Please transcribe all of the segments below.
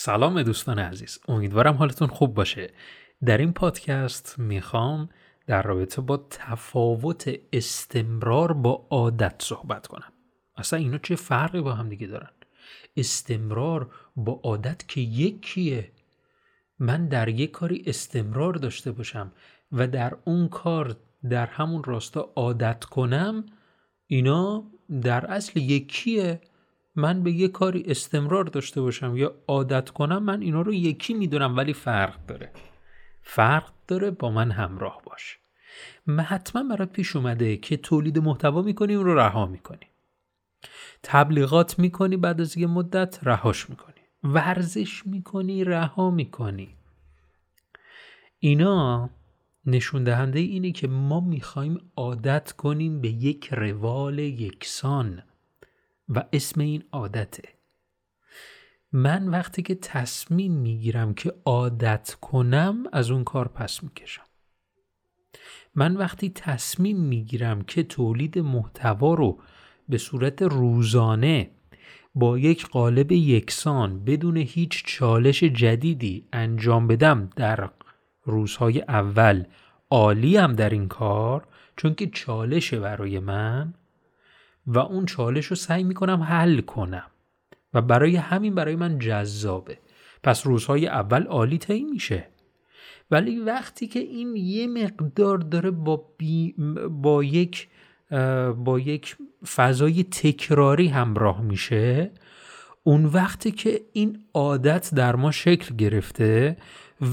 سلام دوستان عزیز. امیدوارم حالتون خوب باشه. در این پادکست می‌خوام در رابطه با تفاوت استمرار با عادت صحبت کنم. اصلا اینا چه فرقی با هم دیگه دارن؟ استمرار با عادت که یکیه. من در یک کاری استمرار داشته باشم و در اون کار در همون راستا عادت کنم اینا در اصل یکیه. من به یه کاری استمرار داشته باشم یا عادت کنم من اینا رو یکی می‌دونم ولی فرق داره. فرق داره با من همراه باش. من حتما برات پیش اومده که تولید محتوا می‌کنی اون رو رها می‌کنی. تبلیغات می‌کنی بعد از یه مدت رهاش می‌کنی. ورزش می‌کنی رها می‌کنی. اینا نشون دهنده اینه که ما می‌خوایم عادت کنیم به یک روال یکسان. و اسم این عادته. من وقتی که تصمیم می‌گیرم که عادت کنم از اون کار پس می‌کشم. من وقتی تصمیم می‌گیرم که تولید محتوا رو به صورت روزانه با یک قالب یکسان بدون هیچ چالش جدیدی انجام بدم در روزهای اول عالی هم در این کار چون که چالشه برای من و اون چالش رو سعی می‌کنم حل کنم. و برای همین برای من جذابه. پس روزهای اول عالی طی میشه. ولی وقتی که این یه مقدار داره با, با یک با یک فضای تکراری همراه میشه اون وقتی که این عادت در ما شکل گرفته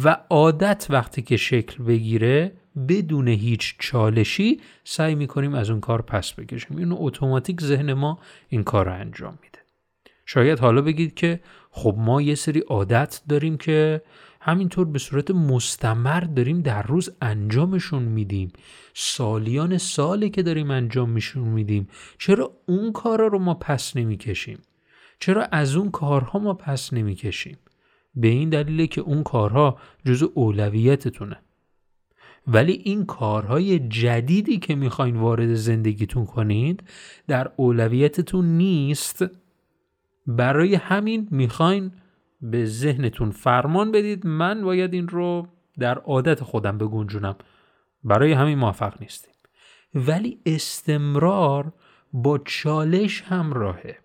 و عادت وقتی که شکل بگیره بدون هیچ چالشی سعی می‌کنیم از اون کار پس بکشیم. اینو اتوماتیک ذهن ما این کار رو انجام میده. شاید حالا بگید که خب ما یه سری عادت داریم که همینطور به صورت مستمر داریم در روز انجامشون میدیم. سالیان سالی که داریم انجام میشون میدیم. چرا اون کارا رو ما پس نمی‌کشیم؟ چرا از اون کارها ما پس نمی‌کشیم؟ به این دلیله که اون کارها جزو اولویتتونه. ولی این کارهای جدیدی که می‌خواین وارد زندگیتون کنید در اولویتتون نیست. برای همین می‌خواین به ذهنتون فرمان بدید. من باید این رو در عادت خودم بگنجونم. برای همین موفق نیستیم. ولی استمرار با چالش همراهه.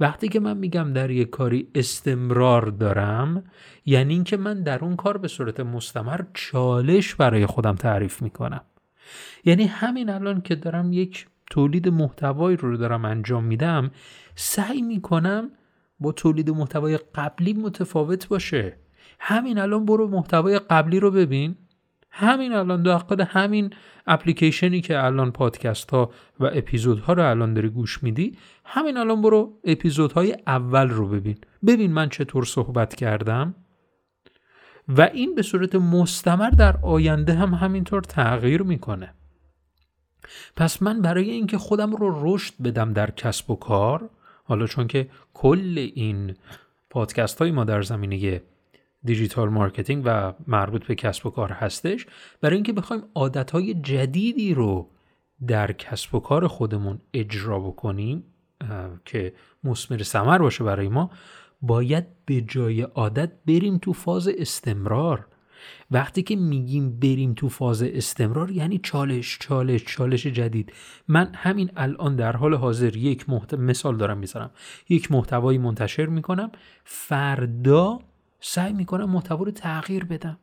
وقتی که من میگم در یک کاری استمرار دارم یعنی اینکه من در اون کار به صورت مستمر چالش برای خودم تعریف می‌کنم. یعنی همین الان که دارم یک تولید محتوایی رو دارم انجام میدم سعی می‌کنم با تولید محتوای قبلی متفاوت باشه. همین الان برو محتوای قبلی رو ببین. همین الان داخل همین اپلیکیشنی که الان پادکست ها و اپیزودها رو الان داری گوش میدی همین الان برو اپیزودهای اول رو ببین. ببین من چطور صحبت کردم. و این به صورت مستمر در آینده هم همینطور تغییر می‌کنه. پس من برای اینکه خودم رو رشد بدم در کسب و کار حالا چون که کل این پادکست های ما در زمینه digital marketing و مربوط به کسب و کار هستش. برای اینکه بخوایم عادتهای جدیدی رو در کسب و کار خودمون اجرا بکنیم که مسمر سمر باشه برای ما باید به جای عادت بریم تو فاز استمرار. وقتی که میگیم بریم تو فاز استمرار یعنی چالش چالش چالش جدید. من همین الان در حال حاضر یک محت... مثال دارم می‌ذارم یک محتوایی منتشر می‌کنم. فردا سعی می‌کنم محتوا رو تغییر بدم.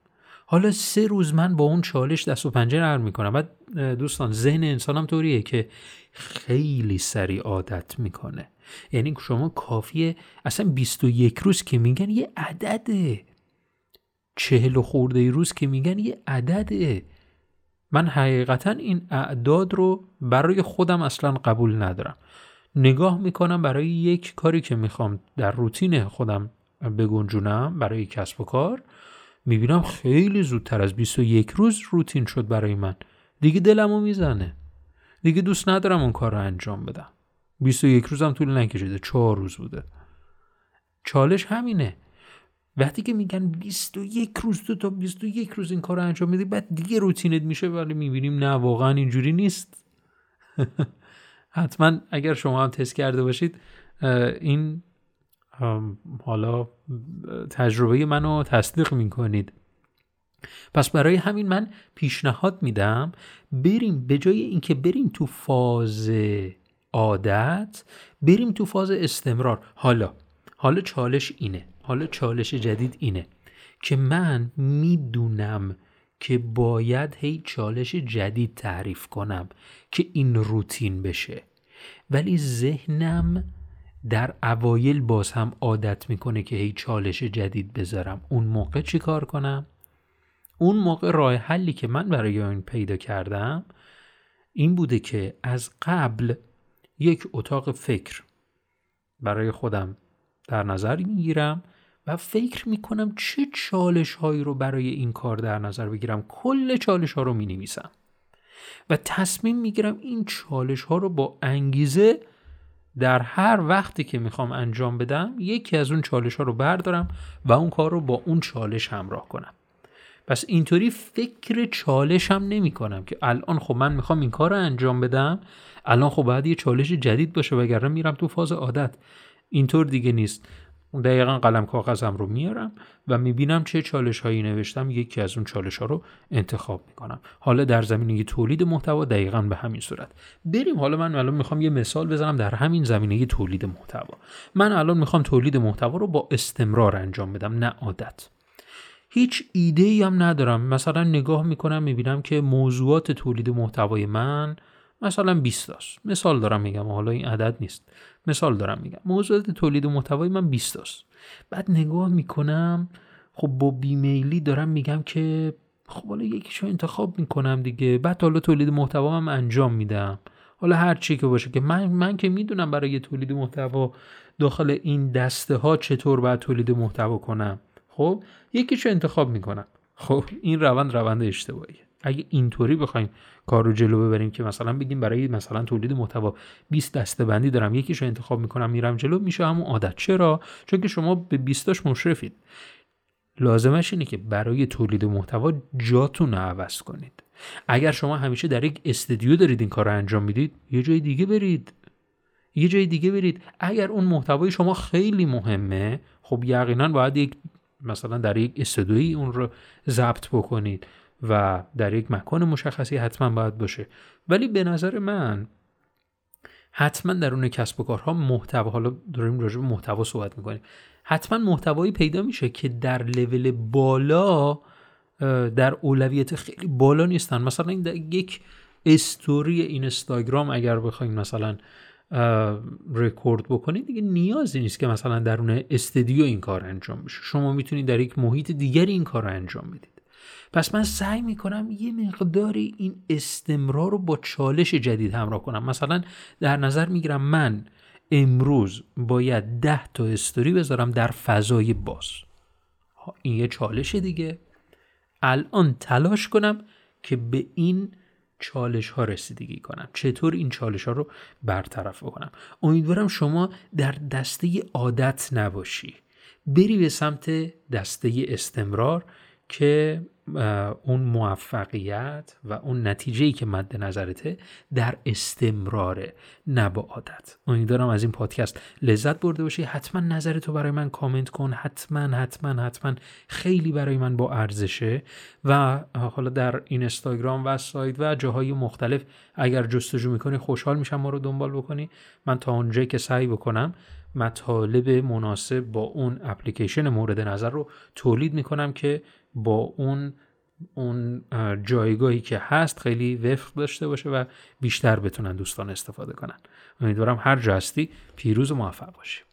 حالا سه روز من با اون چالش دست و پنجه نرم می‌کنم. بعد دوستان ذهن انسانم طوریه که خیلی سریع عادت می‌کنه. یعنی شما کافیه. اصلا 21 روز که میگن یه عدده. چهل و خورده روز که میگن یه عدده. من حقیقتا این اعداد رو برای خودم اصلا قبول ندارم. نگاه می‌کنم برای یک کاری که می‌خوام در روتین خودم بگنجونم برای کسب و کار. می‌بینم خیلی زودتر از 21 روز روتین شد برای من. دیگه دلمو می‌زنه. دیگه دوست ندارم اون کار رو انجام بدم. 21 روزم طول نکشیده. چهار روز بوده. چالش همینه. وقتی که میگن 21 روز تو تا 21 روز این کار رو انجام میدی بعد دیگه روتینت میشه ولی می‌بینیم نه واقعا اینجوری نیست. حتما اگر شما هم تست کرده باشید این حالا تجربه منو تصدیق می‌کنید. پس برای همین من پیشنهاد میدم بریم به جای اینکه بریم تو فاز عادت بریم تو فاز استمرار. حالا حالا چالش اینه. حالا چالش جدید اینه که من می‌دونم که باید هی چالش جدید تعریف کنم که این روتین بشه. ولی ذهنم در اوایل باز هم عادت می‌کنه که هی چالش جدید بذارم اون موقع چی کار کنم؟ اون موقع راه حلی که من برای این پیدا کردم این بوده که از قبل یک اتاق فکر برای خودم در نظر می‌گیرم و فکر می‌کنم چه چالش هایی رو برای این کار در نظر بگیرم کل چالش ها رو می نویسم و تصمیم می‌گیرم این چالش ها رو با انگیزه در هر وقتی که می‌خوام انجام بدم یکی از اون چالش ها رو بردارم و اون کار رو با اون چالش همراه کنم. پس اینطوری فکر چالش هم نمی کنم که الان خب من می‌خوام این کار رو انجام بدم الان خب باید یه چالش جدید باشه وگرنه میرم تو فاز عادت. اینطور دیگه نیست. دقیقا قلم کاغذم رو میارم و می‌بینم چه چالش هایی نوشتم یکی از اون چالش ها رو انتخاب می‌کنم. حالا در زمینه تولید محتوا دقیقا به همین صورت. بریم حالا من الان می‌خوام یه مثال بزنم در همین زمینه تولید محتوا. من الان می‌خوام تولید محتوا رو با استمرار انجام بدم نه عادت. هیچ ایده ای هم ندارم. مثلا نگاه می‌کنم می‌بینم که موضوعات تولید محتوای من مثلا 20 است مثال دارم میگم حالا این عدد نیست. مثال دارم میگم. موضوعات تولید محتوای من 20 است بعد نگاه می‌کنم خب با بیمیلی دارم میگم که خب حالا یکیشو انتخاب می‌کنم دیگه. بعد حالا تولید محتوا هم انجام میدم. حالا هر چی که باشه که من من که می‌دونم برای تولید محتوا داخل این دسته ها چطور باید تولید محتوا کنم. خب؟ یکیشو انتخاب می‌کنم. خب؟ این روند روند اشتباهیه. اگه اینطوری بخوایم کار رو جلو ببریم که مثلا بگیم برای مثلا تولید محتوا 20 دسته بندی دارم یکیشو انتخاب می‌کنم میرم جلو میشه همون عادت. چرا؟ چون که شما به 20 تاش مشرفید. لازمش اینه که برای تولید محتوا جاتون رو عوض کنید. اگر شما همیشه در یک استودیو دارید این کار انجام می‌دید یه جای دیگه برید. یه جای دیگه برید. اگر اون محتوای شما خیلی مهمه خب یقینا باید یک مثلا در یک استودیویی اون رو ضبط بکنید. و در یک مکان مشخصی حتما باید باشه. ولی به نظر من حتما در اون کسب و کارها محتوا حالا داریم راجع به محتوا صحبت می‌کنیم. حتما محتوایی پیدا میشه که در لول بالا در اولویت خیلی بالا نیستن. مثلا این یک استوری اینستاگرام اگر بخوایم مثلا رکورد بکنید دیگه نیازی نیست که مثلا درون استدیو این کار انجام بشه. شما می‌تونید در یک محیط دیگری این کار رو انجام بدید. پس من سعی می‌کنم یه مقداری این استمرار رو با چالش جدید همراه کنم. مثلا در نظر می‌گیرم من امروز باید ده تا استوری بذارم در فضای باز. این یه چالش دیگه. الان تلاش کنم که به این چالش ها رسیدگی کنم. چطور این چالش ها رو برطرف کنم امیدوارم شما در دسته عادت نباشی. بری به سمت دسته استمرار که اون موفقیت و اون نتیجه که مد نظرته در استمراره نه با عادت. امیدوارم از این پادکست لذت برده باشی. حتما نظرتو برای من کامنت کن. حتما حتما حتما خیلی برای من با ارزشه. و حالا در اینستاگرام و سایت و جاهای مختلف اگر جستجو می‌کنی خوشحال میشم ما رو دنبال بکنی. من تا اونجایی که سعی بکنم مطالب مناسب با اون اپلیکیشن مورد نظر رو تولید می‌کنم که با اون اون جایگاهی که هست خیلی وفق داشته باشه و بیشتر بتونن دوستان استفاده کنن. امیدوارم هر جا هستی پیروز و موفق باشی.